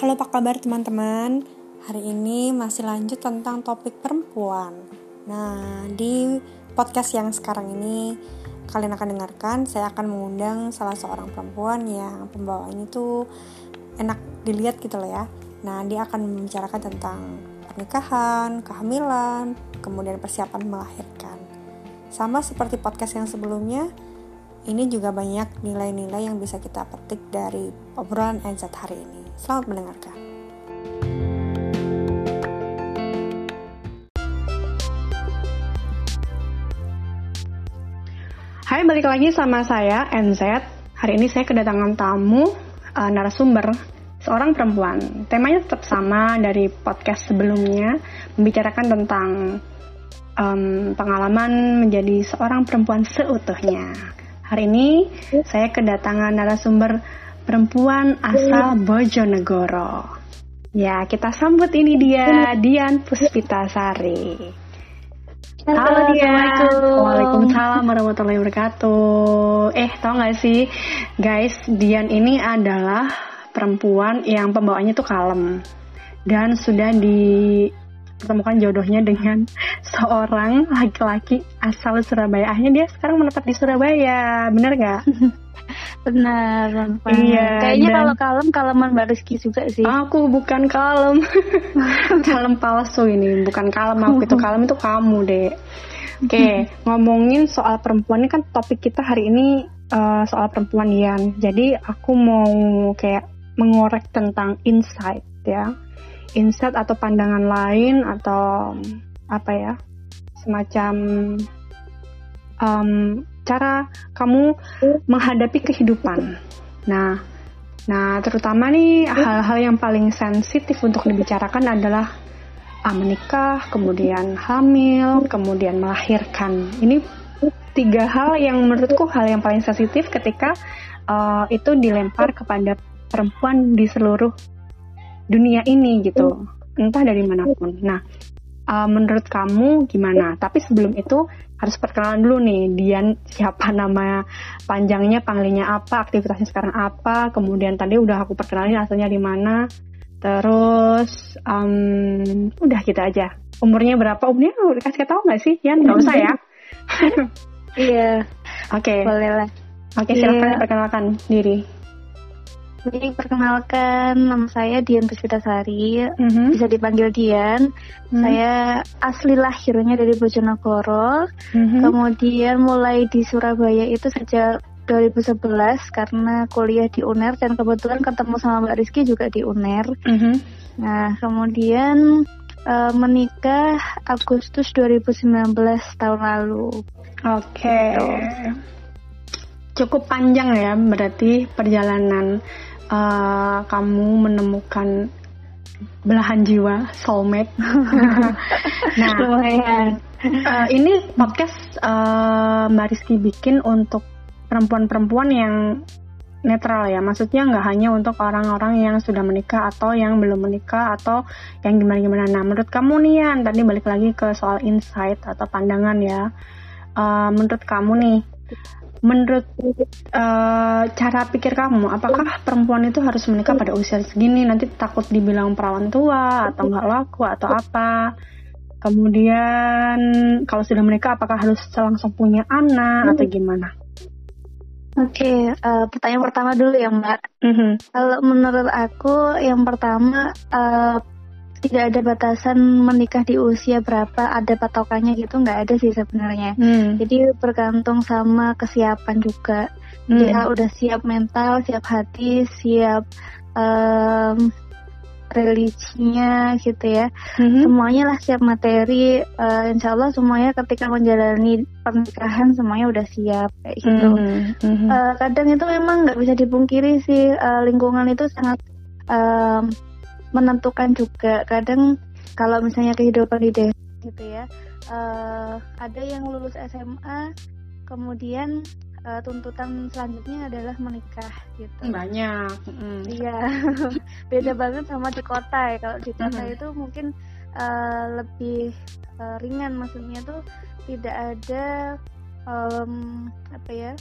Halo apa kabar teman-teman? Hari ini masih lanjut tentang topik perempuan. Nah di podcast yang sekarang ini Kalian akan dengarkan Saya akan mengundang salah seorang perempuan yang pembawaannya itu Enak dilihat gitu loh ya. Nah dia akan membicarakan tentang pernikahan, kehamilan, kemudian persiapan melahirkan. Sama seperti podcast yang sebelumnya ini juga banyak nilai-nilai yang bisa kita petik dari obrolan NZ hari ini. Selamat mendengarkan. Hai, balik lagi sama saya NZ. Hari ini saya kedatangan tamu uh, narasumber seorang perempuan. Temanya tetap sama dari podcast sebelumnya, membicarakan tentang um, pengalaman menjadi seorang perempuan seutuhnya. Hari ini saya kedatangan narasumber perempuan asal Bojonegoro. Ya, kita sambut ini dia, Dian Puspitasari. Halo, Halo Dian. Assalamualaikum. Waalaikumsalam warahmatullahi wabarakatuh. Eh, tau gak sih, guys, Dian ini adalah perempuan yang pembawaannya tuh kalem dan sudah dipertemukan jodohnya dengan seorang laki-laki asal Surabaya. Akhirnya dia sekarang menetap di Surabaya, bener gak? Benar. Iya, Kayaknya dan- kalau kalem kaleman Mbak Rizky juga sih. Aku bukan kalem, kalem palsu ini, bukan kalem aku itu kalem itu kamu deh. Oke, ngomongin soal perempuan ini kan topik kita hari ini eh, soal perempuan Dian. Jadi aku mau kayak mengorek tentang insight ya, insight atau pandangan lain atau apa ya, semacam em, cara kamu menghadapi kehidupan. Nah, Nah, terutama nih hal-hal yang paling sensitif untuk dibicarakan adalah ah, menikah, kemudian hamil, kemudian melahirkan. Ini tiga hal yang menurutku hal yang paling sensitif ketika uh, itu dilempar kepada perempuan di seluruh dunia ini gitu, entah dari mana pun. Nah, uh, menurut kamu gimana? Tapi sebelum itu harus perkenalan dulu nih, Dian siapa nama panjangnya, panggilnya apa, aktivitasnya sekarang apa, kemudian tadi udah aku perkenalin asalnya di mana, terus um, udah gitu aja. Umurnya berapa? Umurnya udah kasih tau nggak sih, Dian? Nggak usah ya. Iya, Oke, boleh lah. oke silakan Iya. perkenalkan diri. Jadi perkenalkan nama saya Dian Puspitasari. Mhm, Bisa dipanggil Dian. mhm, Saya asli lahirnya dari Bojonegoro. mhm. Kemudian mulai di Surabaya itu sejak 2011 karena kuliah di UNER dan kebetulan ketemu sama Mbak Rizky juga di UNER. Mhm. Nah, kemudian eh, menikah Agustus 2019 tahun lalu. Oke. Gitu. Cukup panjang ya berarti perjalanan eh, kamu menemukan belahan jiwa soulmate. nah, Lumayan. eh, ini podcast eh, Mbak Rizky bikin untuk perempuan-perempuan yang netral ya. Maksudnya nggak hanya untuk orang-orang yang sudah menikah atau yang belum menikah atau yang gimana-gimana. Nah, menurut kamu nih Yan, tadi balik lagi ke soal insight atau pandangan ya. Eh, menurut kamu nih, menurut eh, cara pikir kamu, apakah perempuan itu harus menikah pada usia segini? Nanti takut dibilang perawan tua atau nggak laku atau apa? Kemudian kalau sudah menikah, apakah harus langsung punya anak atau gimana? Oke, eh, pertanyaan pertama dulu ya Mbak. Mhm. Kalau menurut aku yang pertama eh, tidak ada batasan menikah di usia berapa, ada patokannya gitu nggak ada sih sebenarnya. Hmm. Jadi bergantung sama kesiapan juga. Hmm. Dia udah siap mental, siap hati, siap em, religinya gitu ya. Mhm. Semuanya lah siap materi. eh, insya Allah semuanya ketika menjalani pernikahan semuanya udah siap kayak gitu. Mhm. Mhm. Eh, kadang itu memang nggak bisa dipungkiri sih eh, lingkungan itu sangat em, menentukan juga. Kadang kalau misalnya kehidupan di desa gitu ya, eh, ada yang lulus SMA, kemudian eh, tuntutan selanjutnya adalah menikah gitu. banyak. Mhm. Iya, beda banget sama di kota ya. Kalau di kota Mhm. itu mungkin eh, lebih eh, ringan, maksudnya tuh tidak ada em, apa ya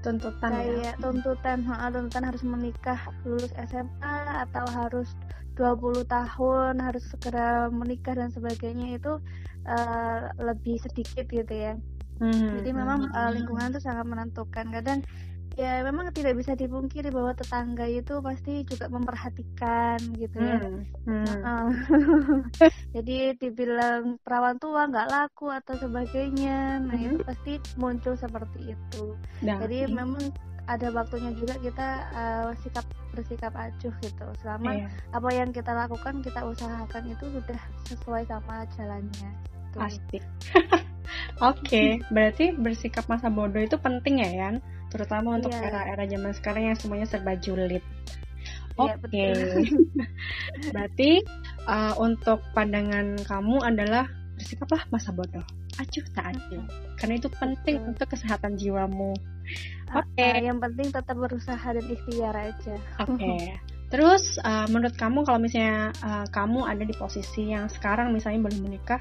tuntutan ya. kayak tuntutan ha, tuntutan harus menikah lulus SMA atau harus 20 tahun harus segera menikah dan sebagainya itu uh, lebih sedikit gitu ya. Hmm. Jadi memang uh, lingkungan itu sangat menentukan. Kadang ya memang tidak bisa dipungkiri bahwa tetangga itu pasti juga memperhatikan gitu ya. Hmm. Hmm. Jadi dibilang perawan tua nggak laku atau sebagainya, nah hmm. itu pasti muncul seperti itu. Nah, Jadi hmm. memang ada waktunya juga kita uh, sikap bersikap acuh gitu. Selama yeah. apa yang kita lakukan kita usahakan itu sudah sesuai sama jalannya. Pasti. Oke, okay, berarti bersikap masa bodoh itu penting ya, Yan? terutama untuk era iya. era-era zaman sekarang yang semuanya serba julid. Iya, Oke, okay. berarti uh, untuk pandangan kamu adalah bersikaplah masa bodoh, acuh tak acuh, karena itu penting Betul. untuk kesehatan jiwamu. Oke, okay. uh, yang penting tetap berusaha dan ikhtiar aja. Oke. Okay. Terus uh, menurut kamu kalau misalnya uh, kamu ada di posisi yang sekarang misalnya belum menikah,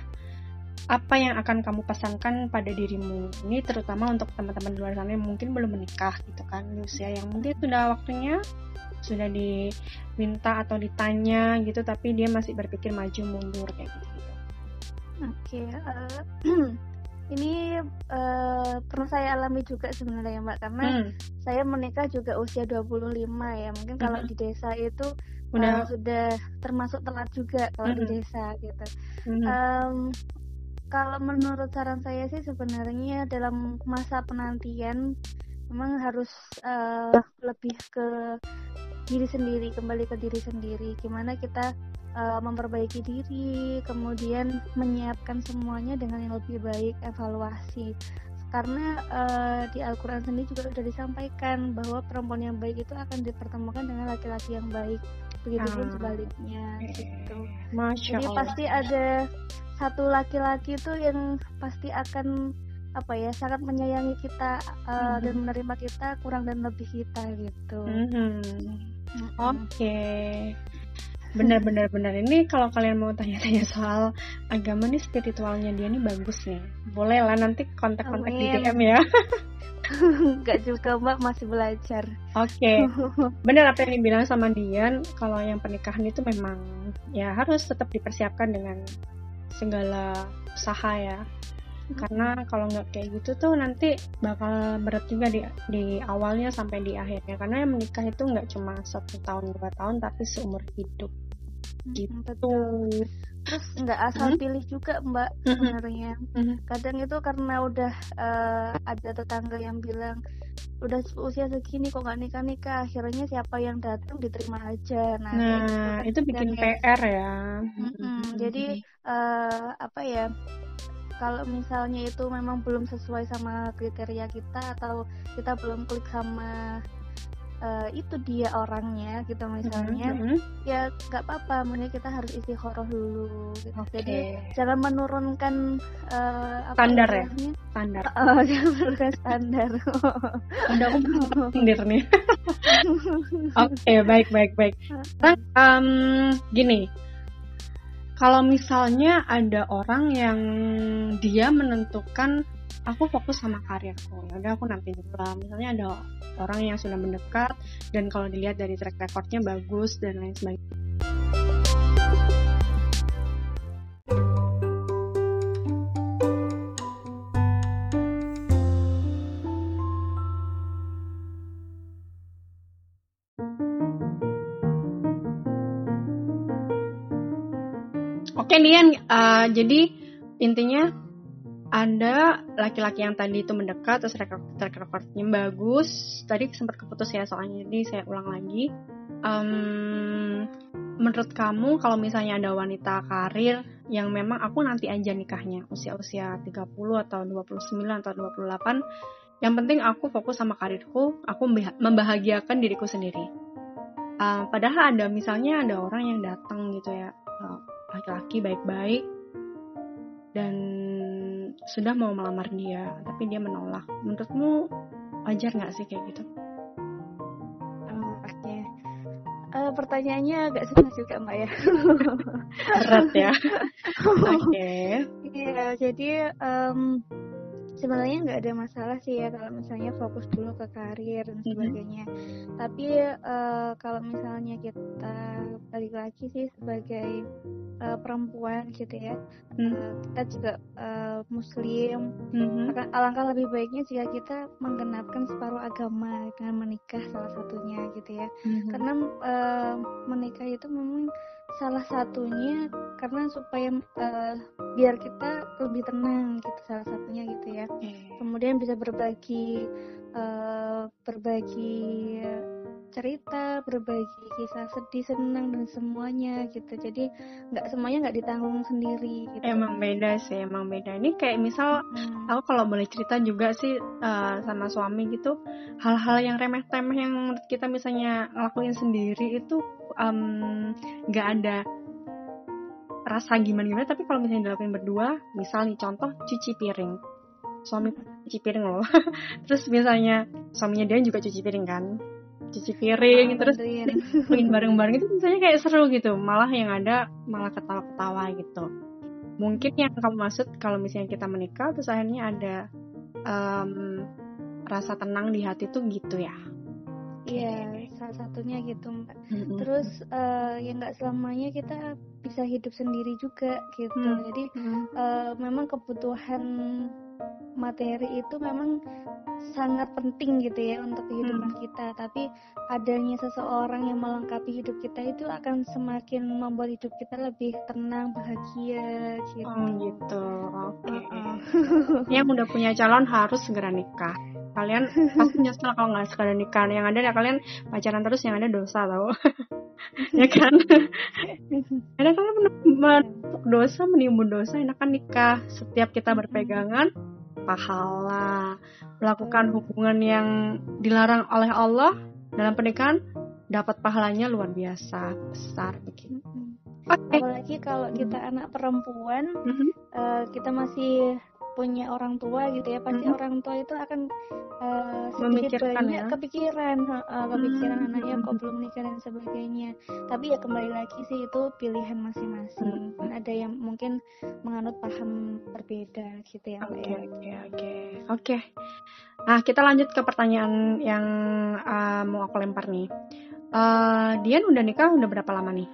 apa yang akan kamu pesankan pada dirimu ini terutama untuk teman-teman di luar sana yang mungkin belum menikah gitu kan di usia yang mungkin sudah waktunya sudah diminta atau ditanya gitu tapi dia masih berpikir maju mundur kayak gitu gitu oke okay, uh, eh, ini uh, pernah saya alami juga sebenarnya mbak karena hmm. saya menikah juga usia 25 ya mungkin kalau hmm. di desa itu Udah. Uh, sudah termasuk telat juga kalau hmm. di desa gitu hmm. um, kalau menurut saran saya sih sebenarnya dalam masa penantian memang harus uh, lebih ke diri sendiri kembali ke diri sendiri gimana kita uh, memperbaiki diri kemudian menyiapkan semuanya dengan yang lebih baik evaluasi karena uh, di Al-Quran sendiri juga sudah disampaikan bahwa perempuan yang baik itu akan dipertemukan dengan laki-laki yang baik begitupun ah. sebaliknya gitu Masya jadi Allah. pasti ada satu laki-laki itu yang pasti akan apa ya sangat menyayangi kita uh, mm-hmm. dan menerima kita kurang dan lebih kita gitu. Mm-hmm. Mm-hmm. Oke. Okay. Benar-benar benar ini kalau kalian mau tanya-tanya soal agama nih spiritualnya dia nih bagus nih. Boleh lah nanti kontak-kontak di DM ya. Gak juga mbak masih belajar. Oke. Okay. Benar apa yang dibilang sama Dian kalau yang pernikahan itu memang ya harus tetap dipersiapkan dengan segala usaha ya karena kalau nggak kayak gitu tuh nanti bakal berat juga di di awalnya sampai di akhirnya. Karena yang menikah itu nggak cuma satu tahun dua tahun tapi seumur hidup. Gitu. Betul. terus nggak asal hmm? pilih juga mbak sebenarnya. Hmm. kadang itu karena udah uh, ada tetangga yang bilang udah usia segini kok nggak nikah nikah akhirnya siapa yang datang diterima aja. Nah, nah itu, itu bikin PR ya. Hmm, jadi uh, apa ya kalau misalnya itu memang belum sesuai sama kriteria kita atau kita belum klik sama uh, itu dia orangnya gitu misalnya mm -hmm. ya nggak apa-apa mending kita harus isi horoh dulu gitu. okay. jadi jangan menurunkan uh, standar ya? standar. Uh, jangan menurunkan standar. Udah standar nih. Oke okay, baik baik. Baik nah, um, gini kalau misalnya ada orang yang dia menentukan aku fokus sama karirku ya udah aku nanti dulu misalnya ada orang yang sudah mendekat dan kalau dilihat dari track recordnya bagus dan lain sebagainya Oke Lian, uh, jadi intinya ada laki-laki yang tadi itu mendekat terus track, recordnya bagus. Tadi sempat keputus ya soalnya jadi saya ulang lagi. Um, menurut kamu kalau misalnya ada wanita karir yang memang aku nanti aja nikahnya usia-usia 30 atau 29 atau 28 yang penting aku fokus sama karirku, aku membahagiakan diriku sendiri. Uh, padahal ada misalnya ada orang yang datang gitu ya, laki-laki baik-baik dan sudah mau melamar dia tapi dia menolak. Menurutmu wajar nggak sih kayak gitu? Oh, uh, pertanyaannya agak susah juga mbak ya. Berat ya. Oke. Okay. iya jadi um, sebenarnya nggak ada masalah sih ya kalau misalnya fokus dulu ke karir dan sebagainya. Tapi eh, kalau misalnya kita balik lagi sih sebagai eh, perempuan gitu ya, Hmm. eh, kita juga eh, muslim. Mhm. Akan- Alangkah lebih baiknya jika kita menggenapkan separuh agama dengan menikah salah satunya gitu ya. Mhm. Karena eh, menikah itu memang salah satunya karena supaya eh, biar kita lebih tenang gitu salah satunya gitu ya. Kemudian bisa berbagi eh, berbagi cerita berbagi kisah sedih senang dan semuanya gitu jadi nggak semuanya nggak ditanggung sendiri gitu Emang beda sih, emang beda. Ini kayak misal Hmm. aku kalau boleh cerita juga sih eh, sama suami gitu, hal-hal yang remeh-temeh yang kita misalnya ngelakuin sendiri itu nggak ada rasa gimana-gimana. Tapi kalau misalnya dilakuin berdua, misal nih contoh cuci piring, suami cuci piring loh. terus misalnya suaminya dia juga cuci piring kan, cuci piring, Ah, terus lakuin bareng-bareng. Itu misalnya kayak seru gitu. Malah yang ada malah ketawa-ketawa gitu. Mungkin yang kamu maksud kalau misalnya kita menikah terus akhirnya ada em, rasa tenang di hati tuh gitu ya? Iya salah satunya gitu mbak. Mm-mm. terus eh, ya nggak selamanya kita bisa hidup sendiri juga gitu. Hmm. jadi Mm-mm. eh, memang kebutuhan materi itu memang sangat penting gitu ya untuk kehidupan Hmm. kita. Tapi adanya seseorang yang melengkapi hidup kita itu akan semakin membuat hidup kita lebih tenang bahagia gitu. Oh gitu. Oke. Uh-uh. yang udah punya calon harus segera nikah. Kalian pasti nyesel kalau nggak segera nikah. Yang ada ya kalian pacaran terus yang ada dosa tau. Ya kan? Ada kalian dosa menimbun dosa enakan nikah. Setiap kita berpegangan pahala melakukan hubungan yang dilarang oleh Allah dalam pernikahan dapat pahalanya luar biasa besar begitu. Oke. Apalagi kalau kita anak perempuan Mhm. eh, kita masih punya orang tua gitu ya pasti Mhm. orang tua itu akan eh, sedikit Memikirkan banyak ya. kepikiran eh, kepikiran Hmm. anaknya kok belum nikah dan sebagainya tapi ya kembali lagi sih itu pilihan masing-masing Hmm. ada yang mungkin menganut paham berbeda gitu ya mbak Oke ya oke oke oke. Nah kita lanjut ke pertanyaan yang uh, mau aku lempar nih. Uh, Dian udah nikah udah berapa lama nih?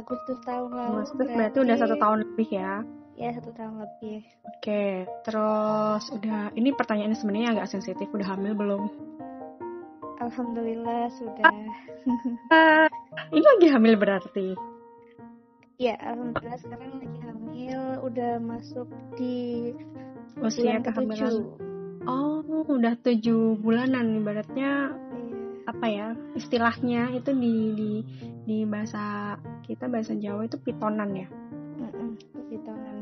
Agustus tahun lalu Agustus berarti udah satu tahun lebih ya. Ya satu tahun lebih Oke, terus udah ini pertanyaannya sebenarnya agak sensitif. Udah hamil belum? Alhamdulillah sudah Uh, ini lagi hamil berarti. ya Alhamdulillah sekarang lagi hamil udah masuk di Usia bulan kehamilan. Oh, udah tujuh bulanan. Ibaratnya Iya. apa ya? Istilahnya itu di di di bahasa kita bahasa Jawa itu pitonan ya.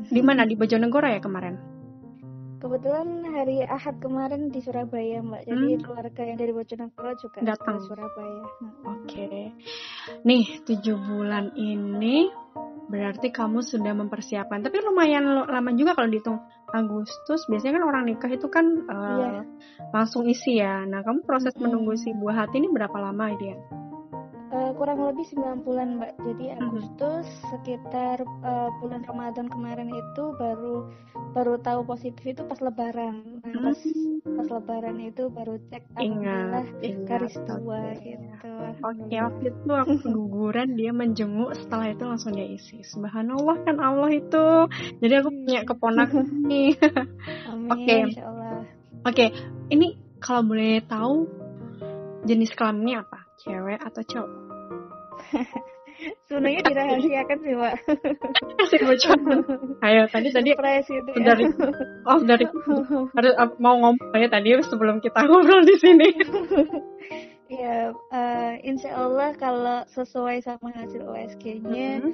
Di mana? Di Bojonegoro ya kemarin? Kebetulan hari Ahad kemarin di Surabaya, Mbak. Jadi Hmm. keluarga yang dari Bojonegoro juga Datang. ke Surabaya. Oke. Nih, tujuh bulan ini berarti kamu sudah mempersiapkan. Tapi lumayan lama juga kalau dihitung Agustus. Biasanya kan orang nikah itu kan eh, Iya. langsung isi ya. Nah, kamu proses Mm-mm. menunggu si buah hati ini berapa lama dia? Kurang lebih 9 bulan, Mbak. Jadi Mhm. Agustus sekitar eh, bulan Ramadan kemarin itu baru baru tahu positif itu pas Lebaran. Nah, pas pas Lebaran itu baru cek alhamdulillah garis Oke. gitu. Oke, Alhamdulillah. waktu itu aku keguguran, dia menjenguk, setelah itu langsung dia isi. Subhanallah kan Allah itu. Jadi aku punya keponakan nih. Oke. insyaallah. Oke, ini kalau boleh tahu jenis kelaminnya apa? Cewek atau cowok? Sebenarnya dirahasiakan sih, Mbak. Kasih bocoran. Ayo, tadi tadi Surprise gitu ya. dari oh dari harus uh, mau ngomong ya tadi sebelum kita ngobrol di sini. Ya, eh, insya Allah kalau sesuai sama hasil USG-nya Mhm.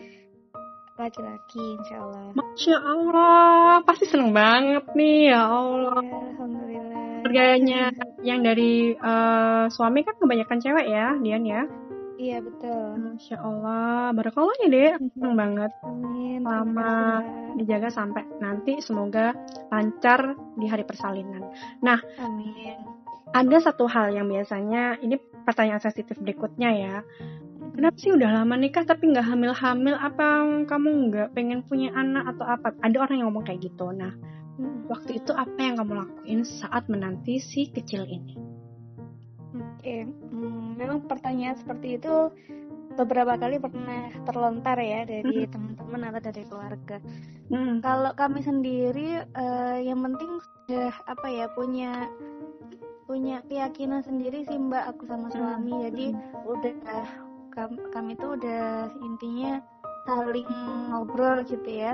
laki-laki, insya Allah. Masya Allah, pasti seneng banget nih ya Allah. Ya, Alhamdulillah. Keluarganya yang dari uh, suami kan kebanyakan cewek ya, Dian ya. Iya betul. Masya Allah, barakallah ya deh, seneng banget. Amin. Lama. Dijaga sampai nanti semoga lancar di hari persalinan. Amin. Ada satu hal yang biasanya ini pertanyaan sensitif berikutnya ya. kenapa sih udah lama nikah tapi nggak hamil-hamil apa kamu nggak pengen punya anak atau apa ada orang yang ngomong kayak gitu nah waktu itu apa yang kamu lakuin saat menanti si kecil ini Oke, hmm, memang pertanyaan seperti itu beberapa kali pernah terlontar ya dari teman-teman atau dari keluarga. hmm. Kalau kami sendiri, eh, yang penting sudah apa ya punya punya keyakinan sendiri sih Mbak aku sama suami. Jadi udah kami, tuh udah intinya saling ngobrol gitu ya.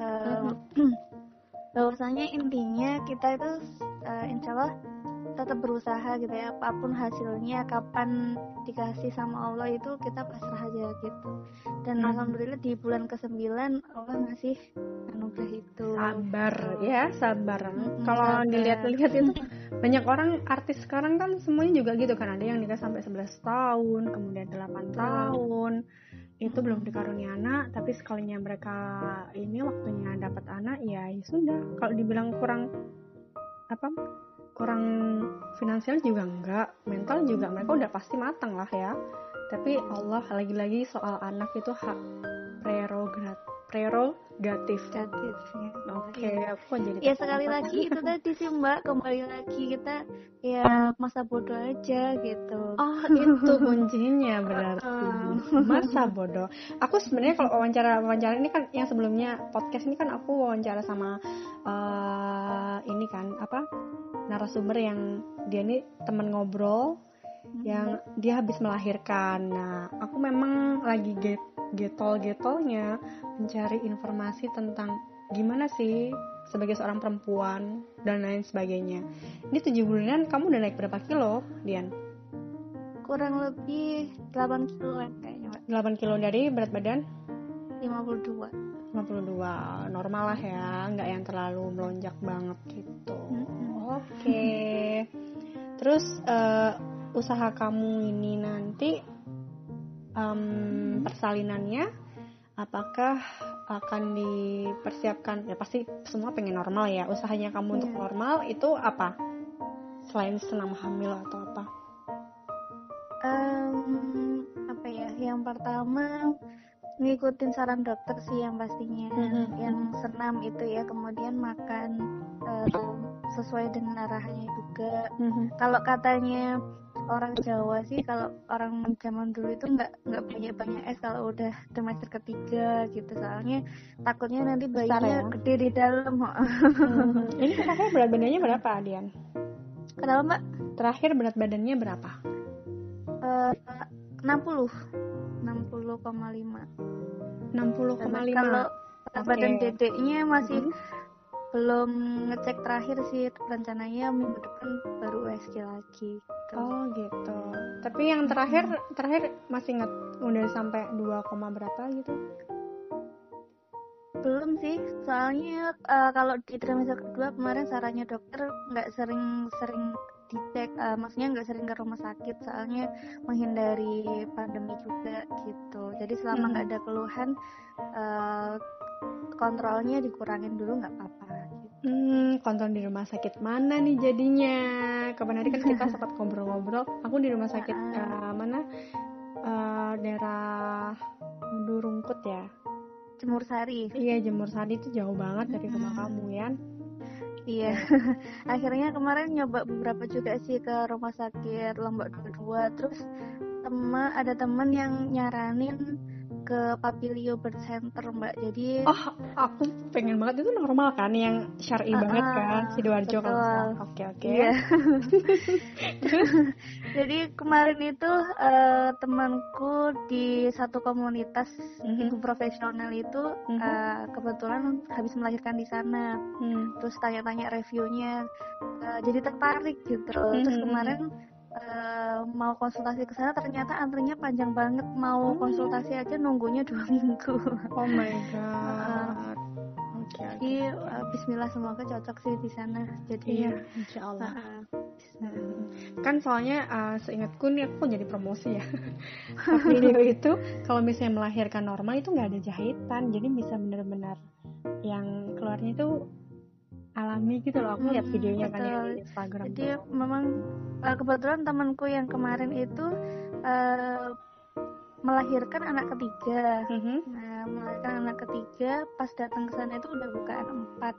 Eh, bahwasanya intinya kita itu eh, insya Allah tetap berusaha gitu ya apa pun hasilnya kapan dikasih sama Allah itu kita pasrah aja gitu. Dan Hmm. alhamdulillah di bulan ke-9 Allah ngasih anugerah itu. Sabar ya sabar. Mm-mm, kalau dilihat-lihat itu banyak orang artis sekarang kan semuanya juga gitu kan. Ada yang nikah sampai 11 tahun kemudian 8 tahun. Itu belum dikarunia anak tapi sekalinya mereka ini waktunya dapat anak ya ya sudah. Kalau dibilang kurang apa kurang finansial juga enggak mental juga mereka udah pasti matang lah ya tapi Allah lagi-lagi soal anak itu hak prerogatif prerogatif ya. Oke, aku jadi ya sekali lagi itu tadi sih mbak kembali lagi kita ya masa bodoh aja gitu Oh, itu kuncinya berarti. Uh. Masa bodoh. Aku sebenarnya kalau wawancara wawancara ini kan yang sebelumnya podcast ini kan aku wawancara sama eh, ini kan apa narasumber yang dia ini teman ngobrol yang dia habis melahirkan. Nah, aku memang lagi get getol-getolnya mencari informasi tentang gimana sih sebagai seorang perempuan dan lain sebagainya. Ini tujuh bulanan kamu udah naik berapa kilo, Dian? kurang lebih 8 kiloan kayaknya mbak 8 kilo dari berat badan 52 52 normal lah ya nggak yang terlalu melonjak banget gitu Mm-mm. Oke. Terus eh, usaha kamu ini nanti em, persalinannya apakah akan dipersiapkan? Ya pasti semua pengen normal ya. Usahanya kamu untuk Iya. normal itu apa? Selain senam hamil atau apa? Em, apa ya? Yang pertama ngikutin saran dokter sih yang pastinya. Mhm. yang senam itu ya kemudian makan em, sesuai dengan arahannya juga. Kalau katanya orang Jawa sih kalau orang zaman dulu itu nggak nggak banyak banyak es kalau udah semester ketiga gitu. Soalnya takutnya nanti bayinya ya? gede di dalam Mhm. ini terakhir berat badannya berapa Dian? Kenapa mbak? Terakhir berat badannya berapa? Eh, 60 60,5 60,5 kalau badan dedeknya masih Mhm. belum ngecek terakhir sih rencananya minggu depan baru USG lagi gitu. Oh gitu. Tapi yang terakhir terakhir masih ingat udah sampai 2, koma berapa gitu? belum sih soalnya eh, kalau di trimester kedua kemarin sarannya dokter nggak sering-sering dicek eh, maksudnya nggak sering ke rumah sakit soalnya menghindari pandemi juga gitu jadi selama Hmm. nggak ada keluhan eh, kontrolnya dikurangin dulu nggak apa-apa gitu. Hmm, kontrol di rumah sakit mana nih jadinya? Kapan hari kan kita sempat ngobrol-ngobrol. Aku di rumah sakit eh, mana? Eh, daerah Durungkut ya. Jemur Sari Iya Jemur Sari itu jauh banget dari rumah Hmm. kamu ya. Iya, akhirnya kemarin nyoba beberapa juga sih ke rumah sakit Lombok dua. Terus teman ada teman yang nyaranin ke Papilio Birth Center mbak jadi Oh, aku pengen banget itu normal kan yang syar'i Ah, banget kan Sidoarjo kalau. Oke oke. Iya. jadi kemarin itu eh, temanku di satu komunitas Mhm. ibu profesional itu Mhm. eh, kebetulan habis melahirkan di sana Hmm. terus tanya-tanya reviewnya eh, jadi tertarik gitu terus Mhm. kemarin eh, mau konsultasi ke sana ternyata antrinya panjang banget mau Hmm. konsultasi aja nunggunya dua minggu Oh my god. Oke oke. jadi eh, Bismillah semoga cocok sih di sana jadi Iya, insya Allah. eh, Hmm. Kan soalnya uh, seingatku nih aku jadi promosi ya. Papilio itu kalau misalnya melahirkan normal itu nggak ada jahitan, jadi bisa benar-benar yang keluarnya itu alami gitu loh. Aku lihat Hmm, videonya kan yang betul. di Instagram. jadi memang eh, kebetulan temanku yang kemarin itu eh, melahirkan anak ketiga Mhm. nah melahirkan anak ketiga pas datang ke sana itu udah bukaan empat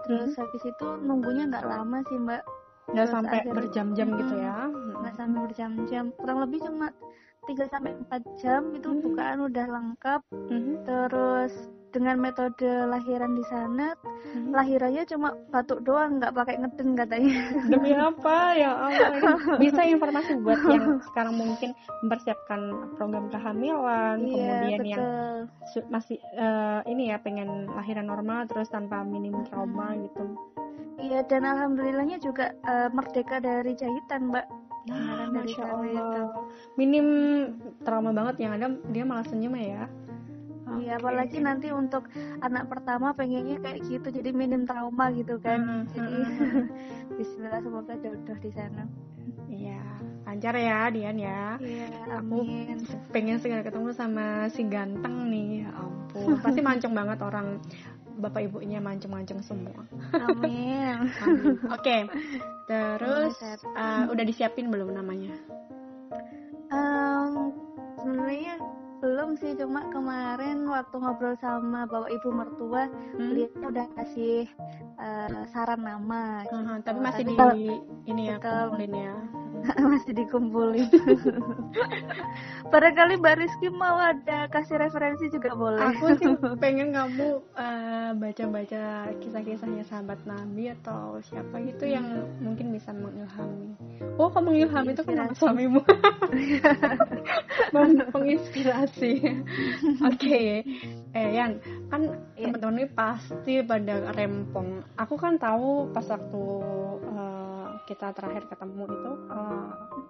terus habis itu nunggunya nggak lama sih mbak nggak sampai akhirnya- berjam-jam gitu Mm-mm. ya nggak sampai berjam-jam kurang lebih cuma 3 sampai 4 jam itu Mhm. bukaan udah lengkap Mhm. terus dengan metode lahiran di sana Mhm. lahirannya cuma batuk doang nggak pakai ngeden katanya demi apa ya Allah bisa informasi buat yang sekarang mungkin mempersiapkan program kehamilan iya kemudian yang betul su- masih eh, ini ya pengen lahiran normal terus tanpa minim trauma gitu iya dan alhamdulillahnya juga eh, merdeka dari jahitan mbak Nah, masya Allah. itu. Minim trauma banget yang ada dia malah senyum ya. Iya, apalagi nanti untuk anak pertama pengennya kayak gitu, jadi minim trauma gitu kan. Hmm, Jadi hmm, Bismillah semoga jodoh di sana. Iya, lancar ya Dian ya. Iya, Aku amin. pengen segera ketemu sama si ganteng nih, ya ampun. Pasti mancung banget orang bapak ibunya mancung-mancung semua. Amin. Amin. Oke, terus Buset. eh, udah disiapin belum namanya? Em, sebenarnya belum sih, cuma kemarin waktu ngobrol sama bapak ibu mertua, Hmm? beliau udah kasih eh, saran nama. Aha, tapi gitu. masih di Tapi ini ya kumpulin ya. masih dikumpulin. Barangkali Mbak Rizky mau ada kasih referensi juga boleh. Aku sih pengen kamu eh, baca-baca kisah-kisahnya sahabat Nabi atau siapa gitu yang mungkin bisa mengilhami. Oh, kamu mengilhami itu kenapa Inspirasi. suamimu? Meng- Menginspirasi. Oke, eh Yan, kan Iya. teman-teman ini pasti pada rempong. Aku kan tahu pas waktu kita terakhir ketemu itu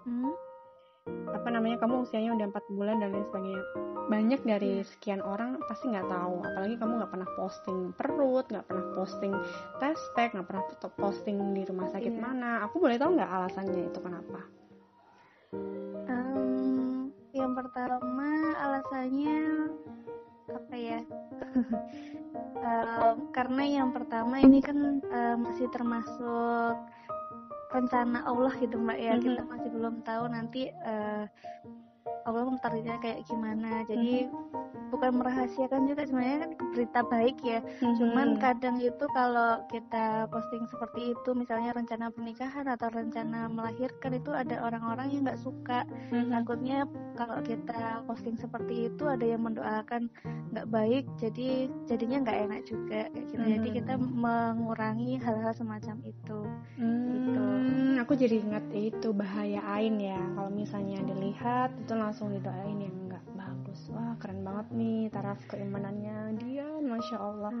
Hmm. apa namanya kamu usianya udah empat bulan dan lain sebagainya banyak dari sekian orang pasti nggak tahu apalagi kamu nggak pernah posting perut nggak pernah posting test pack nggak pernah foto- posting di rumah sakit Iya. mana aku boleh tahu nggak alasannya itu kenapa Em, yang pertama alasannya apa ya? Em, karena yang pertama ini kan em, masih termasuk rencana Allah gitu mbak ya. Mhm. kita masih belum tahu nanti eh, Allah mentariknya kayak gimana. Jadi bukan merahasiakan juga sebenarnya kan berita baik ya Cuman Hmm. kadang itu kalau kita posting seperti itu, misalnya rencana pernikahan atau rencana melahirkan itu ada orang-orang yang nggak suka. Mhm. Takutnya kalau kita posting seperti itu ada yang mendoakan nggak baik, jadi jadinya nggak enak juga kayak gitu. Jadi Mhm. kita mengurangi hal-hal semacam itu. gitu. Hmm, aku jadi ingat itu bahaya ain ya kalau misalnya dilihat itu langsung didoain bagus wah keren banget nih taraf keimanannya dia masya Allah.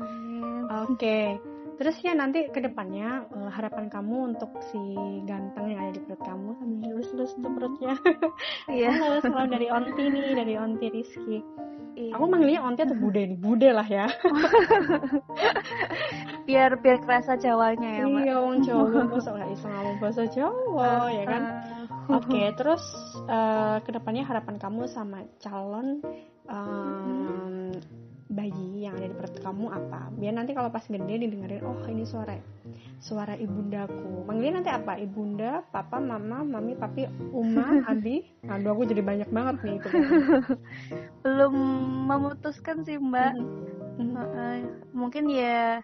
Oke, terus ya nanti ke depannya eh, harapan kamu untuk si ganteng yang ada di perut kamu sambil lulus-lulus tuh perutnya. Iya. Salam dari Onti nih, dari Onti Rizky. Iya. Aku manggilnya Onti atau Bude nih, Bude lah ya. biar biar kerasa Jawanya ya, Mbak. Iya, orang Jawa, masa nggak bisa ngomong bahasa Jawa, ya kan? Ah. Oke, terus eh, ke depannya harapan kamu sama calon em, bayi yang ada di perut kamu apa? Biar nanti kalau pas gede didengerin, oh ini suara suara ibundaku. Manggilnya nanti apa? Ibunda, papa, mama, mami, papi, uma, abi. Aduh, aku jadi banyak banget nih itu. belum memutuskan sih Mbak. Mhm. Heeh, mungkin ya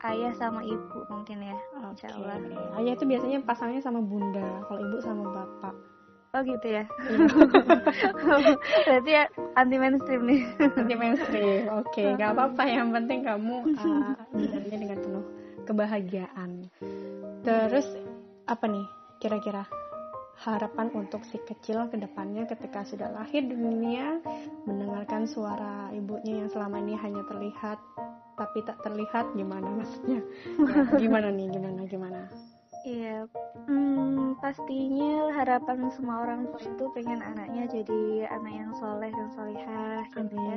ayah sama ibu mungkin ya insya Allah Ayah itu biasanya pasangnya sama bunda, kalau ibu sama bapak. Oh gitu ya. Berarti ya anti mainstream nih. Nanti mainstream. Oke, nggak apa-apa. Yang penting kamu uh, dengan penuh kebahagiaan. Terus apa nih kira-kira harapan untuk si kecil ke depannya ketika sudah lahir di dunia mendengarkan suara ibunya yang selama ini hanya terlihat tapi tak terlihat? Gimana maksudnya? Ya, gimana nih? Gimana gimana iya. Hmm, pastinya harapan semua orang tua itu pengen anaknya jadi anak yang soleh dan solihah gitu ya.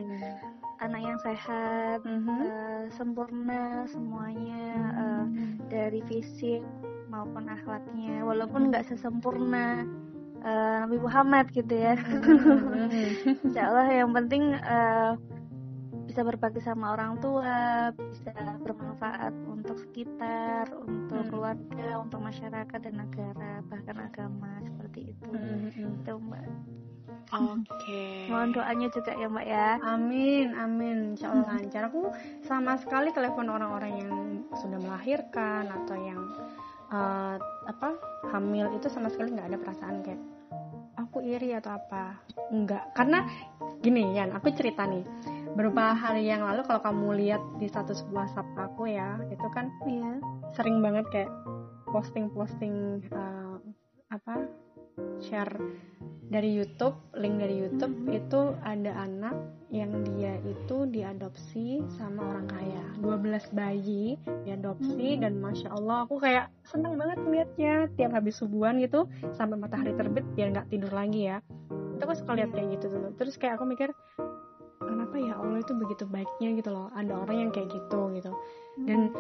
Anak yang sehat Mhm. eh, sempurna semuanya eh, dari fisik maupun akhlaknya. Walaupun nggak sesempurna eh, Nabi Muhammad gitu ya. Mhm. Insya Allah yang penting eh, bisa berbagi sama orang tua, bisa bermanfaat untuk sekitar, untuk Hmm. keluarga, untuk masyarakat dan negara, bahkan agama seperti itu. Mhm. Itu Mbak. Oke. Mohon mohon doanya juga ya mbak ya Amin, amin. Insya Allah lancar. Aku sama sekali telepon orang-orang yang sudah melahirkan atau yang eh, apa hamil itu sama sekali nggak ada perasaan kayak aku iri atau apa. Enggak, karena gini Yan, aku cerita nih. Beberapa hari yang lalu kalau kamu lihat di status WhatsApp aku ya, itu kan iya. sering banget kayak posting-posting eh, apa share dari YouTube link dari YouTube Mhm. itu ada anak yang dia itu diadopsi sama orang kaya. 12 bayi diadopsi Mhm. dan masya Allah aku kayak seneng banget liatnya tiap habis subuhan gitu sampai matahari terbit biar nggak tidur lagi ya. Itu aku suka lihat kayak gitu tuh. Terus kayak aku mikir kenapa ya Allah itu begitu baiknya gitu loh. Ada orang yang kayak gitu gitu. Dan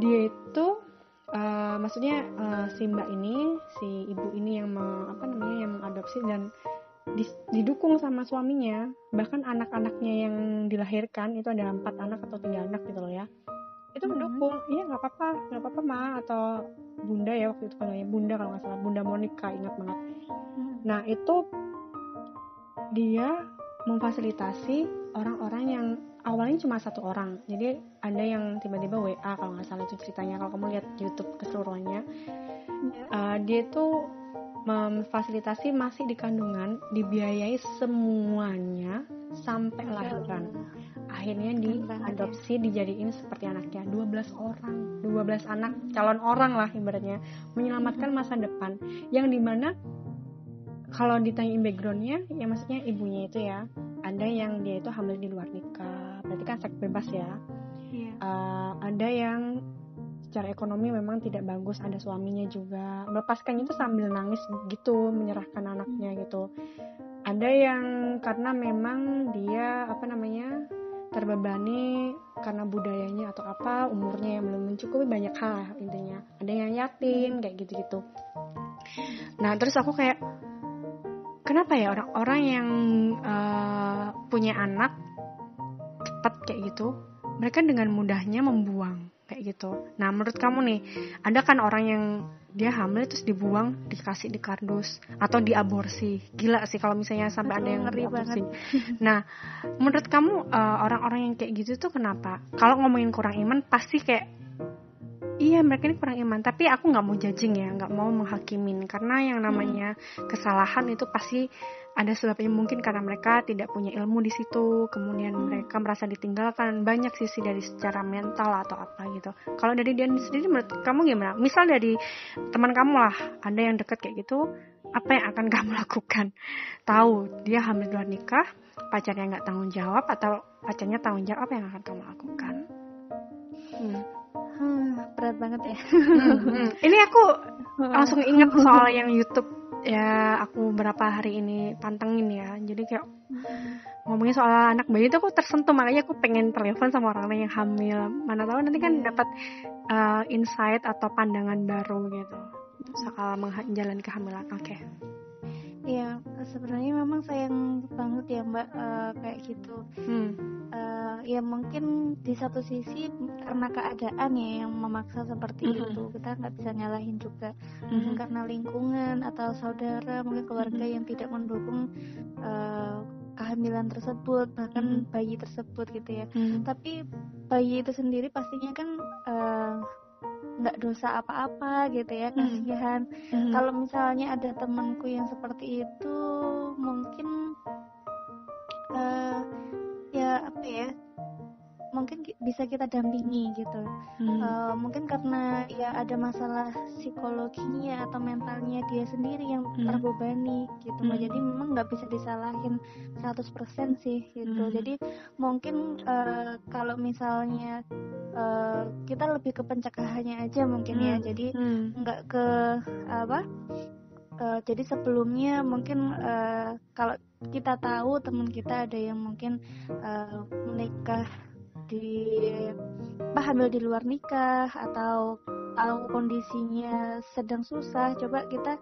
dia itu eh, maksudnya eh, si mbak ini si ibu ini yang me- apa namanya yang mengadopsi dan didukung sama suaminya. Bahkan anak-anaknya yang dilahirkan itu ada empat anak atau tiga anak gitu loh ya. Itu Mhm. mendukung. Iya nggak apa-apa nggak apa-apa ma. Atau bunda ya waktu itu panggilnya bunda kalau nggak salah. Bunda Monica ingat banget. Hmm. Nah, itu dia memfasilitasi orang-orang yang awalnya cuma satu orang. Jadi ada yang tiba-tiba WA kalau nggak salah itu ceritanya. Kalau kamu lihat YouTube keseluruhannya, Ya. eh, dia itu memfasilitasi masih di kandungan, dibiayai semuanya sampai lahiran. Akhirnya banget diadopsi, dijadiin seperti anaknya 12 orang, 12 anak calon orang lah ibaratnya menyelamatkan masa depan. Yang di mana kalau ditanyain backgroundnya, ya maksudnya ibunya itu ya, ada yang dia itu hamil di luar nikah, berarti kan seks bebas ya. Iya. Eh, ada yang secara ekonomi memang tidak bagus, ada suaminya juga. Melepaskannya itu sambil nangis gitu, menyerahkan anaknya gitu. Ada yang karena memang dia apa namanya terbebani karena budayanya atau apa, umurnya yang belum mencukupi banyak hal intinya. Ada yang yatim kayak gitu-gitu. Nah terus aku kayak kenapa ya orang-orang yang eh, punya anak cepat kayak gitu mereka dengan mudahnya membuang kayak gitu. Nah, menurut kamu nih, ada kan orang yang dia hamil terus dibuang, dikasih di kardus atau diaborsi. Gila sih kalau misalnya sampai ada Aduh, yang ngeri diaborsi. Nah, menurut kamu eh, orang-orang yang kayak gitu tuh kenapa? Kalau ngomongin kurang iman pasti kayak Iya mereka ini kurang iman. Tapi aku nggak mau judging ya nggak mau menghakimin. Karena yang namanya kesalahan itu pasti ada sebabnya mungkin karena mereka tidak punya ilmu di situ. Kemudian mereka merasa ditinggalkan. Banyak sisi dari secara mental atau apa gitu. Kalau dari dia sendiri menurut kamu gimana? Misal dari teman kamu lah ada yang deket kayak gitu apa yang akan kamu lakukan? Tahu dia hamil luar nikah pacarnya nggak tanggung jawab atau pacarnya tanggung jawab apa yang akan kamu lakukan? Hmm. Berat banget ya. Hmm, ini aku langsung ingat soal yang YouTube ya aku berapa hari ini pantengin ya. Jadi kayak ngomongin soal anak bayi itu aku tersentuh makanya aku pengen telepon sama orang-orang yang hamil. Mana tahu nanti kan dapat uh, insight atau pandangan baru gitu. Soal menjalani kehamilan. Oke Iya, sebenarnya memang sayang banget ya Mbak eh, kayak gitu. hmm. Eh, ya mungkin di satu sisi karena keadaan ya yang memaksa seperti Mhm. itu kita nggak bisa nyalahin juga. Mungkin Mhm. karena lingkungan atau saudara, mungkin keluarga Mhm. yang tidak mendukung eh, kehamilan tersebut bahkan Mhm. bayi tersebut gitu ya. Hmm. Tapi bayi itu sendiri pastinya kan eh, nggak dosa apa-apa gitu ya Mhm. kasihan. Hmm. Kalau misalnya ada temanku yang seperti itu, mungkin eh ya apa ya? Mungkin ki- bisa kita dampingi gitu. Hmm. Eh, mungkin karena ya ada masalah psikologinya atau mentalnya dia sendiri yang Hmm. terbebani gitu. Hmm. Jadi memang nggak bisa disalahin 100% sih gitu. Hmm. Jadi mungkin eh, kalau misalnya eh, kita lebih ke pencegahannya aja mungkin ya. Hmm. Jadi Hmm. nggak ke apa eh, jadi sebelumnya mungkin eh, kalau kita tahu teman kita ada yang mungkin eh, menikah apa hamil di luar nikah atau tahu kondisinya sedang susah coba kita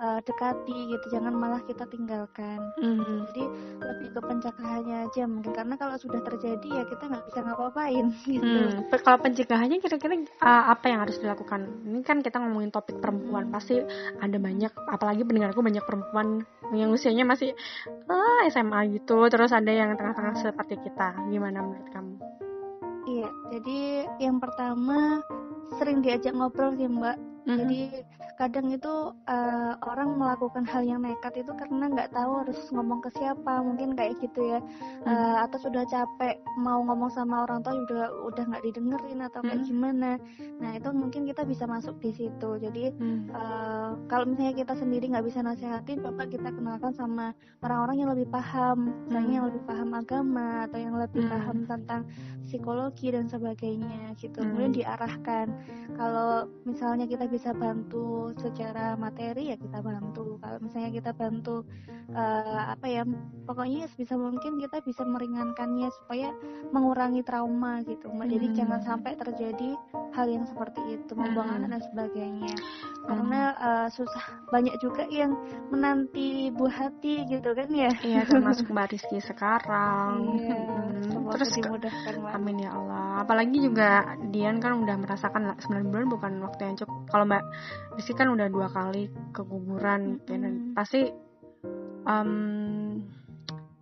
uh, dekati gitu jangan malah kita tinggalkan Mhm. jadi lebih ke pencegahannya aja mungkin karena kalau sudah terjadi ya kita nggak bisa ngapa-ngapain gitu Hmm, pe- kalau pencegahannya kira-kira uh, apa yang harus dilakukan? Ini kan kita ngomongin topik perempuan, pasti ada banyak, apalagi pendengarku banyak perempuan yang usianya masih ah, SMA gitu, terus ada yang tengah-tengah seperti kita. Gimana menurut kamu? Iya jadi yang pertama sering diajak ngobrol sih mbak Mhm. Jadi kadang itu eh, orang melakukan hal yang nekat itu karena nggak tahu harus ngomong ke siapa, mungkin kayak gitu ya. Eh, atau sudah capek mau ngomong sama orang tua udah udah nggak didengerin atau kayak Mhm. gimana. Nah itu mungkin kita bisa masuk di situ. Jadi Hmm. eh, kalau misalnya kita sendiri nggak bisa nasehatin, coba kita kenalkan sama orang-orang yang lebih paham, misalnya Hmm. yang lebih paham agama atau yang lebih Hmm. paham tentang psikologi dan sebagainya gitu. Hmm. Kemudian diarahkan kalau misalnya kita bisa bantu secara materi ya kita bantu kalau misalnya kita bantu eh, apa ya pokoknya sebisa mungkin kita bisa meringankannya supaya mengurangi trauma gitu jadi Hmm. jangan sampai terjadi hal yang seperti itu membuang Hmm. anak dan sebagainya karena eh, susah banyak juga yang menanti buah hati gitu kan ya Iya, termasuk Mbak Rizky sekarang. Iya, Hmm, semoga Terus dimudahkan Amin ya Allah. Apalagi juga Dian kan udah merasakan lah, 9 bulan bukan waktu yang cukup. Kalau Mbak Rizky kan udah dua kali keguguran dan Mm-mm. pasti em,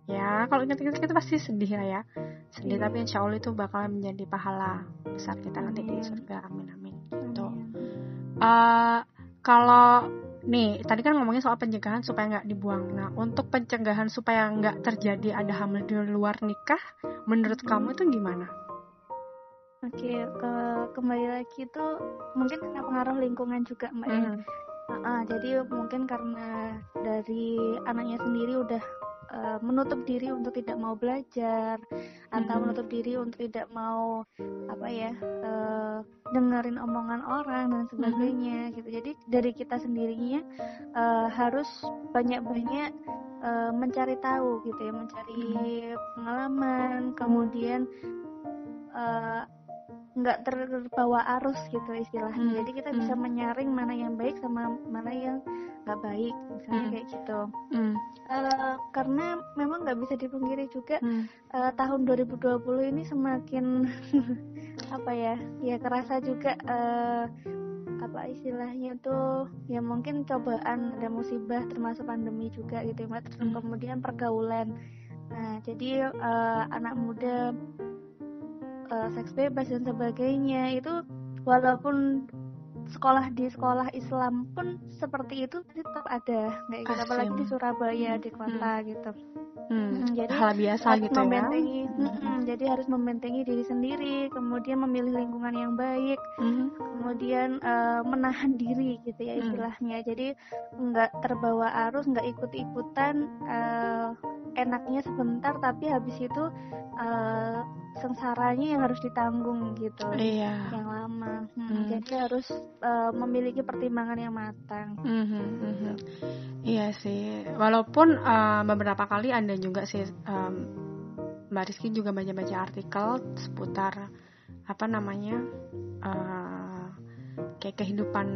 ya kalau ingat-ingat kita pasti sedih lah ya. Sedih Iya. tapi insya Allah itu bakal menjadi pahala besar kita nanti di surga. Amin amin. Gitu. Eh, kalau nih tadi kan ngomongin soal pencegahan supaya nggak dibuang. Nah untuk pencegahan supaya nggak terjadi ada hamil di luar nikah, menurut kamu itu gimana? Oke, ke kembali lagi itu mungkin karena pengaruh lingkungan juga mbak ya. Mhm. Ah, ah, jadi mungkin karena dari anaknya sendiri udah eh, menutup diri untuk tidak mau belajar atau Mhm. menutup diri untuk tidak mau apa ya eh, dengerin omongan orang dan sebagainya gitu. Jadi dari kita sendirinya eh, harus banyak-banyak eh, mencari tahu gitu ya, mencari pengalaman, kemudian nggak terbawa arus gitu istilahnya. Hmm, Jadi kita bisa hmm. menyaring mana yang baik sama mana yang nggak baik, misalnya Hmm. kayak gitu. Hmm. Eh, karena memang nggak bisa dipungkiri juga Hmm. eh, tahun 2020 ini semakin apa ya, ya kerasa juga eh, apa istilahnya tuh ya mungkin cobaan ada musibah termasuk pandemi juga gitu ya. Terus Hmm. kemudian pergaulan. Nah jadi eh, anak muda eh, seks bebas dan sebagainya itu walaupun sekolah di sekolah Islam pun seperti itu tetap ada kayak gitu apalagi di. Surabaya di kota gitu Hmm. Mm, jadi Hal biasa harus gitu ya. membentengi mm-mm, jadi harus membentengi diri sendiri kemudian memilih lingkungan yang baik Mhm. kemudian eh, menahan diri gitu ya Hmm. istilahnya jadi nggak terbawa arus nggak ikut-ikutan eh, enaknya sebentar tapi habis itu eh, sengsaranya yang harus ditanggung gitu Iya. yang lama Hmm, Hmm. jadi harus eh, memiliki pertimbangan yang matang Mhm, mhm. Iya sih. Walaupun eh, beberapa kali ada juga sih em, Mbak Rizky juga baca-baca artikel seputar apa namanya eh, kayak kehidupan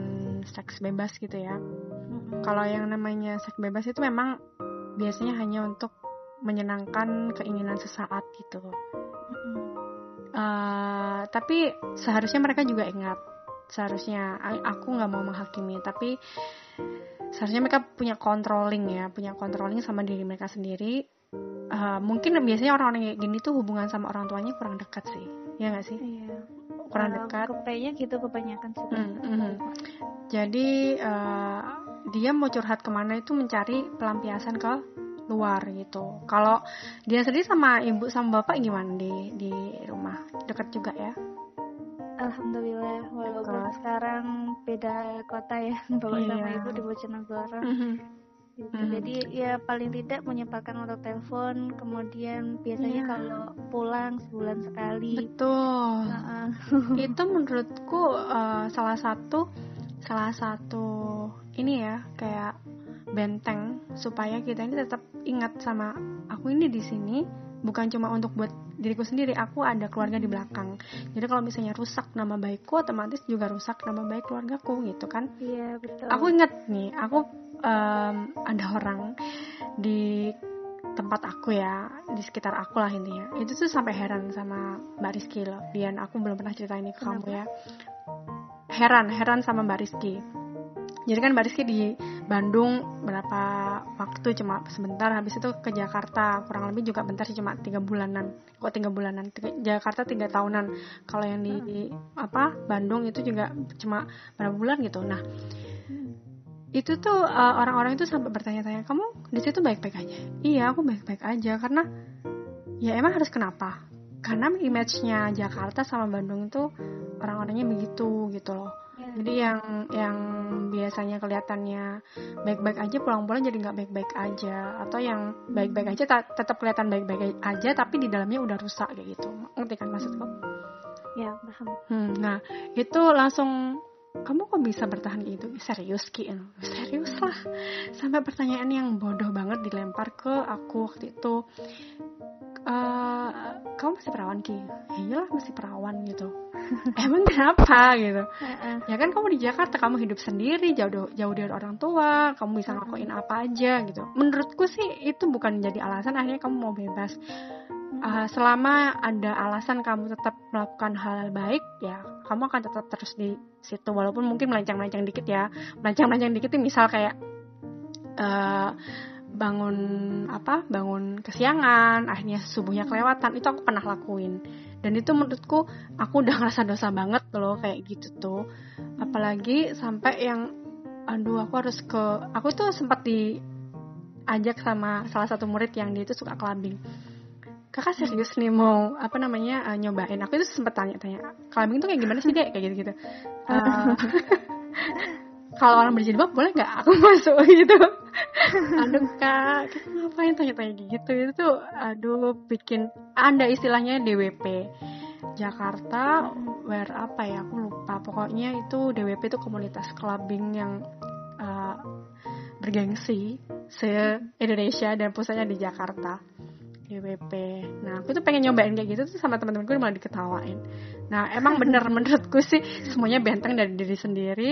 seks bebas gitu ya. Mm-mm. Kalau yang namanya seks bebas itu memang biasanya hanya untuk menyenangkan keinginan sesaat gitu. Eh, tapi seharusnya mereka juga ingat seharusnya aku nggak mau menghakimi tapi seharusnya mereka punya controlling ya punya controlling sama diri mereka sendiri Eh, mungkin biasanya orang-orang kayak gini tuh hubungan sama orang tuanya kurang dekat sih ya nggak sih Iya. kurang Eh, dekat kayaknya gitu kebanyakan sih. Hmm, mhm. jadi eh, dia mau curhat ke mana itu mencari pelampiasan ke luar gitu kalau dia sendiri sama ibu sama bapak gimana di di rumah dekat juga ya Alhamdulillah walaupun Bagus. sekarang beda kota ya bapak sama Iya. ibu di Bojonegoro. Mhm. gitu. Mhm. Jadi ya paling tidak menyempatkan untuk telepon, kemudian biasanya Iya. kalau pulang sebulan sekali. Betul. Heeh. itu menurutku eh, salah satu salah satu ini ya kayak benteng supaya kita ini tetap ingat sama aku ini di sini bukan cuma untuk buat diriku sendiri aku ada keluarga di belakang. Jadi kalau misalnya rusak nama baikku otomatis juga rusak nama baik keluargaku gitu kan? Iya betul. aku ingat nih aku um, ada orang di tempat aku ya di sekitar aku lah intinya. Itu tuh sampai heran sama Mbak Rizky loh. Dian aku belum pernah cerita ini ke Kenapa? kamu ya. Heran heran sama Mbak Rizky jadi kan Mbak Rizky di Bandung berapa waktu cuma sebentar habis itu ke Jakarta. Kurang lebih juga bentar sih cuma tiga bulanan. Kok tiga bulanan? Tiga, Jakarta tiga tahunan. Kalau yang di, apa Bandung itu juga cuma berapa bulan gitu. Nah itu tuh uh, orang-orang itu sampai bertanya-tanya kamu di situ baik-baik aja? Iya aku baik-baik aja. Karena ya emang harus kenapa? Karena image-nya Jakarta sama Bandung itu orang-orangnya begitu gitu loh jadi yang yang biasanya kelihatannya baik-baik aja pulang-pulang jadi nggak baik-baik aja. Atau yang baik-baik aja tetap kelihatan baik-baik aja tapi di dalamnya udah rusak kayak gitu. Ngerti kan maksudku ya paham. Hmm, nah itu langsung kamu kok bisa bertahan gitu? Serius ki serius lah. Sampai pertanyaan yang bodoh banget dilempar ke aku waktu itu. Uh, kamu masih perawan ki? Ya iyalah masih perawan gitu emang kenapa gitu. Ya kan kamu di Jakarta kamu hidup sendiri jauh jauh dari orang tua kamu bisa ngelakuin apa aja gitu. Menurutku sih itu bukan jadi alasan akhirnya kamu mau bebas. Uh, selama ada alasan kamu tetap melakukan hal baik ya kamu akan tetap terus di situ walaupun mungkin melencang-melencang dikit ya. Melencang-melencang dikit itu misal kayak uh, bangun apa bangun kesiangan akhirnya subuhnya kelewatan itu aku pernah lakuin dan itu menurutku aku udah ngerasa dosa banget loh kayak gitu tuh. Apalagi sampai yang aduh aku harus ke aku tuh sempat diajak sama salah satu murid yang dia itu suka clubbing. Kakak serius nih mau apa namanya uh, nyobain? Aku itu sempat tanya-tanya clubbing tuh kayak gimana sih dek? Kayak gitu gitu uh, kalau orang berjilbab boleh nggak? Aku masuk gitu aduh kak ngapain tanya-tanya gitu? Itu tuh aduh bikin anda istilahnya DWP Jakarta where apa ya aku lupa. Pokoknya itu DWP itu komunitas clubbing yang uh, bergengsi se Indonesia dan pusatnya di Jakarta DWP. Nah, aku tuh pengen nyobain kayak gitu tuh sama teman-temanku malah diketawain. Nah, emang bener menurutku sih semuanya benteng dari diri sendiri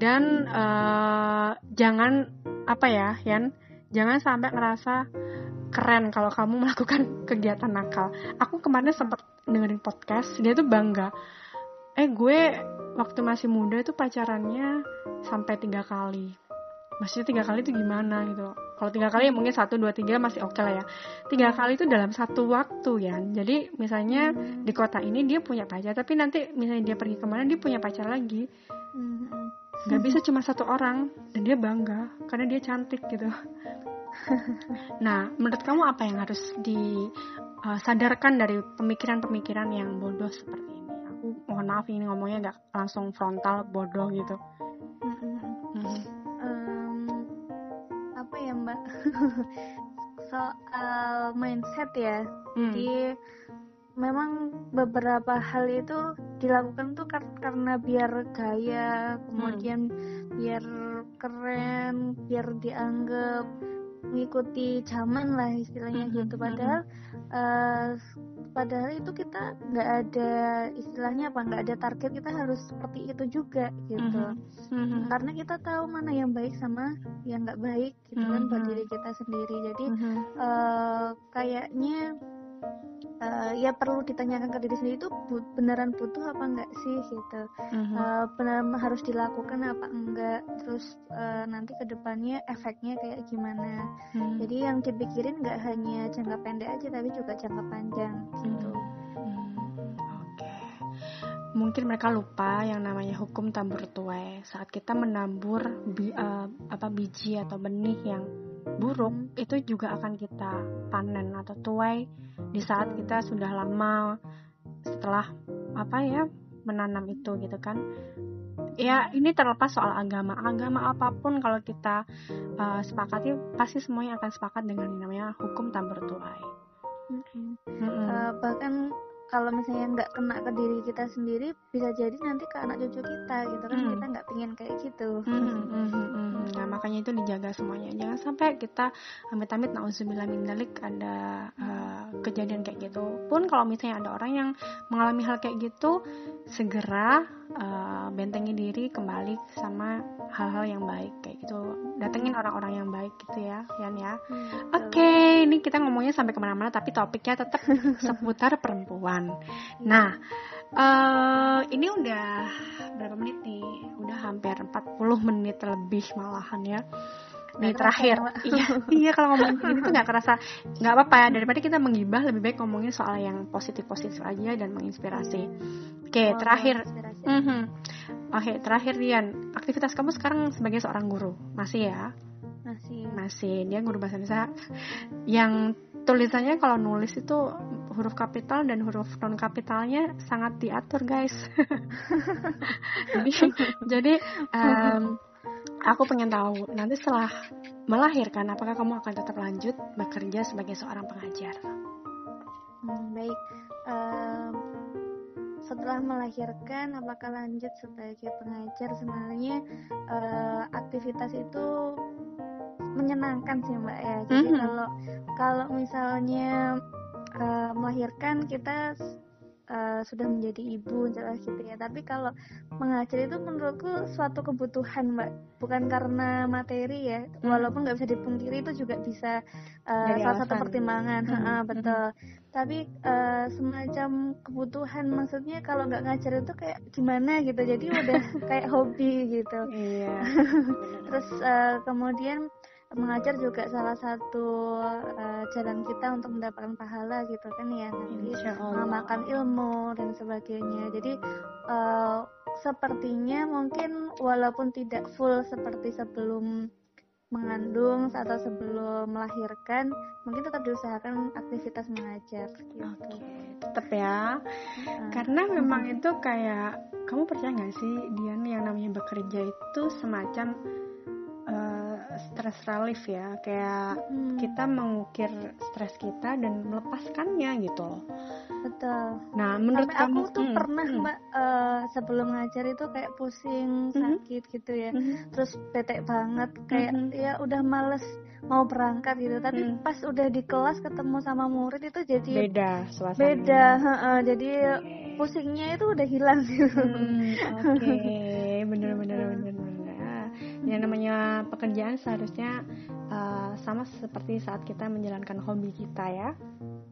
dan uh, jangan apa ya, Yan, jangan sampai ngerasa keren kalau kamu melakukan kegiatan nakal. Aku kemarin sempat dengerin podcast, dia tuh bangga. Eh, gue waktu masih muda itu pacarannya sampai tiga kali. Maksudnya tiga kali itu gimana gitu? Kalau tiga kali ya mungkin satu dua tiga masih oke okay lah ya. Tiga kali itu dalam satu waktu ya jadi misalnya di kota ini dia punya pacar tapi nanti misalnya dia pergi ke mana dia punya pacar lagi. Nggak bisa cuma satu orang. Dan dia bangga karena dia cantik gitu. Nah menurut kamu apa yang harus disadarkan uh, dari pemikiran-pemikiran yang bodoh seperti ini? Aku mohon maaf ini ngomongnya nggak langsung frontal bodoh gitu soal mindset ya hmm. jadi memang beberapa hal itu dilakukan tuh karena biar gaya kemudian hmm. biar keren biar dianggap mengikuti zaman lah istilahnya hmm. gitu padahal uh, padahal itu kita nggak ada istilahnya apa nggak ada target kita harus seperti itu juga gitu mm-hmm. karena kita tahu mana yang baik sama yang nggak baik gitu mm-hmm. kan buat diri kita sendiri jadi mm-hmm. uh, kayaknya uh, ya perlu ditanyakan ke diri sendiri itu bu- beneran butuh apa enggak sih? Gitu. Mm-hmm. uh, beneran harus dilakukan apa enggak? Terus uh, nanti ke depannya efeknya kayak gimana? Mm-hmm. jadi yang dipikirin nggak hanya jangka pendek aja tapi juga jangka panjang gitu. Mm-hmm. mungkin mereka lupa yang namanya hukum tabur tuai. Saat kita menabur bi, uh, apa biji atau benih yang buruk itu juga akan kita panen atau tuai di saat kita sudah lama setelah apa ya menanam itu gitu kan ya ini terlepas soal agama agama apa pun kalau kita uh, sepakati pasti semuanya akan sepakat dengan yang namanya hukum tak bertuai mm -hmm. mm -hmm. Uh, bahkan kalau misalnya nggak kena ke diri kita sendiri bisa jadi nanti ke anak cucu kita gitu kan hmm. kita nggak pingin kayak gitu hmm, hmm, hmm, hmm, hmm. nah makanya itu dijaga semuanya jangan sampai kita amit-amit nauzubillah min dalik ada uh, kejadian kayak gitu. Pun kalau misalnya ada orang yang mengalami hal kayak gitu segera uh, bentengi diri kembali sama hal-hal yang baik kayak gitu. Datengin orang-orang yang baik gitu ya Yan ya. Hmm, oke betul. ini kita ngomongnya sampai ke mana-mana tapi topiknya tetap seputar perempuan. Nah eh ini udah berapa menit nih? Udah hampir 40 menit lebih malahan ya Nih terakhir, ya, iya, iya kalau ngomongin gini tuh nggak kerasa, nggak apa-apa ya daripada kita menggibah lebih baik ngomongin soal yang positif-positif aja dan menginspirasi. Oke Oh, terakhir, inspirasi. Mhm. Oke, terakhir Dian, aktivitas kamu sekarang sebagai seorang guru masih ya? Masih. Masih. Dia guru bahasa Indonesia yang tulisannya kalau nulis itu huruf kapital dan huruf non kapitalnya sangat diatur guys. jadi, jadi em, aku pengen tahu nanti setelah melahirkan apakah kamu akan tetap lanjut bekerja sebagai seorang pengajar? Hmm, baik. Em, setelah melahirkan, apakah lanjut sebagai pengajar? Sebenarnya eh, aktivitas itu menyenangkan sih mbak ya. Jadi Mhm. kalau kalau misalnya eh, melahirkan kita eh, sudah menjadi ibu jelas gitu ya. Tapi kalau mengajar itu menurutku suatu kebutuhan mbak, bukan karena materi ya. Hmm. Walaupun nggak bisa dipungkiri itu juga bisa Jadi salah satu pertimbangan. Mhm, Ha-ha, mhm. betul tapi eh, semacam kebutuhan maksudnya kalau nggak ngajar itu kayak gimana gitu jadi udah kayak hobi gitu Iya. terus eh, kemudian mengajar juga salah satu eh, jalan kita untuk mendapatkan pahala gitu kan ya nanti mengamalkan ilmu dan sebagainya jadi eh, sepertinya mungkin walaupun tidak full seperti sebelum mengandung atau sebelum melahirkan mungkin tetap diusahakan aktivitas mengajar gitu. Oke, tetap ya. Heeh. Karena memang itu kayak kamu percaya nggak sih Dian yang namanya bekerja itu semacam stress relief ya, kayak Hmm, kita mengukir stres kita dan melepaskannya gitu loh. betul Nah, menurut sampai kamu aku tuh hmm, pernah hmm, mbak eh, sebelum ngajar itu kayak pusing Mhm. sakit gitu ya mhm, terus bete banget kayak Mhm. ya udah males mau berangkat gitu tapi Mhm. pas udah di kelas ketemu sama murid itu jadi beda suasananya. beda heeh. jadi Oke. pusingnya itu udah hilang gitu Hmm, Oke, bener bener bener bener. Yang namanya pekerjaan seharusnya uh, sama seperti saat kita menjalankan hobi kita ya.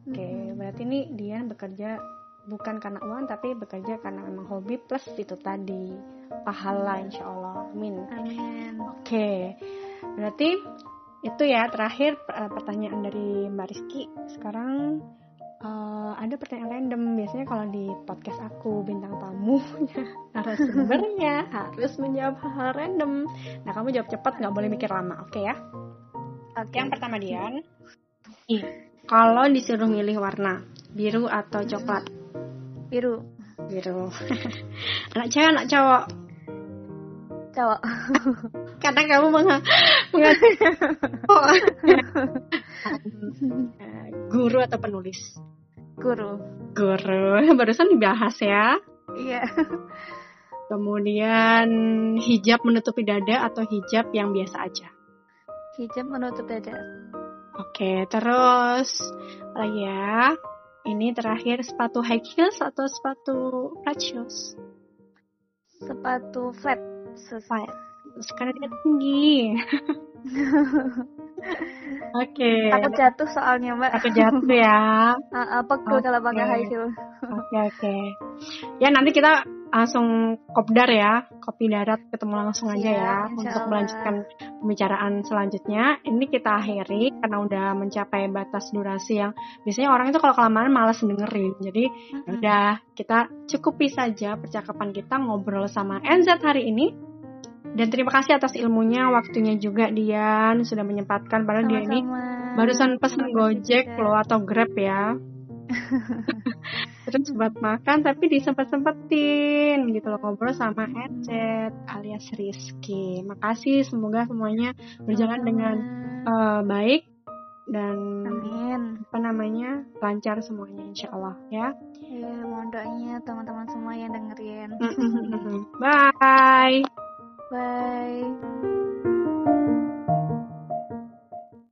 Oke, Mm-mm. berarti ini Dian bekerja bukan karena uang tapi bekerja karena memang hobi plus itu tadi pahala insya Allah. Amin. amin Oke, berarti itu ya terakhir uh, pertanyaan dari Mbak Rizky. Sekarang uh, ada pertanyaan random. Biasanya kalau di podcast aku bintang tamunya narasumbernya harus menjawab hal random. Nah kamu jawab cepat nggak boleh mikir lama, oke ya? oke Yang pertama Dian. Kalau disuruh milih warna biru atau coklat? biru Biru. anak cewek anak cowok? cowok Karena kamu menga menga- Oh. Guru atau penulis? Guru Guru. Barusan dibahas ya. iya Kemudian hijab menutupi dada atau hijab yang biasa aja. hijab menutup dada Oke, terus lagi ya? Ini terakhir sepatu high heels atau sepatu flat shoes? sepatu flat Flat. Sekarang dia tinggi. Oke. takut jatuh soalnya mbak Aku jatuh ya. Ah, ah, pegel kalau pakai high heel Oke oke. Ya nanti kita langsung kopdar ya, kopi darat ketemu langsung aja Siap, ya untuk melanjutkan pembicaraan selanjutnya. Ini kita akhiri karena udah mencapai batas durasi yang biasanya orang itu kalau kelamaan malas dengerin. Jadi ya udah kita cukupi saja percakapan kita ngobrol sama NZ hari ini. Dan terima kasih atas ilmunya, waktunya juga Dian sudah menyempatkan padahal dia ini barusan kasih Gojek juga. loh atau Grab ya. Terus buat makan tapi disempet-sempetin gitu loh ngobrol sama Ecet alias Rizky. Makasih semoga semuanya berjalan Sama-sama. dengan eh, baik dan Amin. apa namanya lancar semuanya insya Allah ya. Ya, mohon doanya teman-teman semua yang dengerin. Bye. Bye.